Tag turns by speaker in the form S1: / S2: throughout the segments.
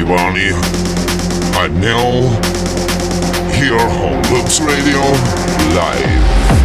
S1: everybody. I now here on Loops Radio live.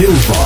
S2: Silva.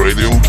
S3: Radio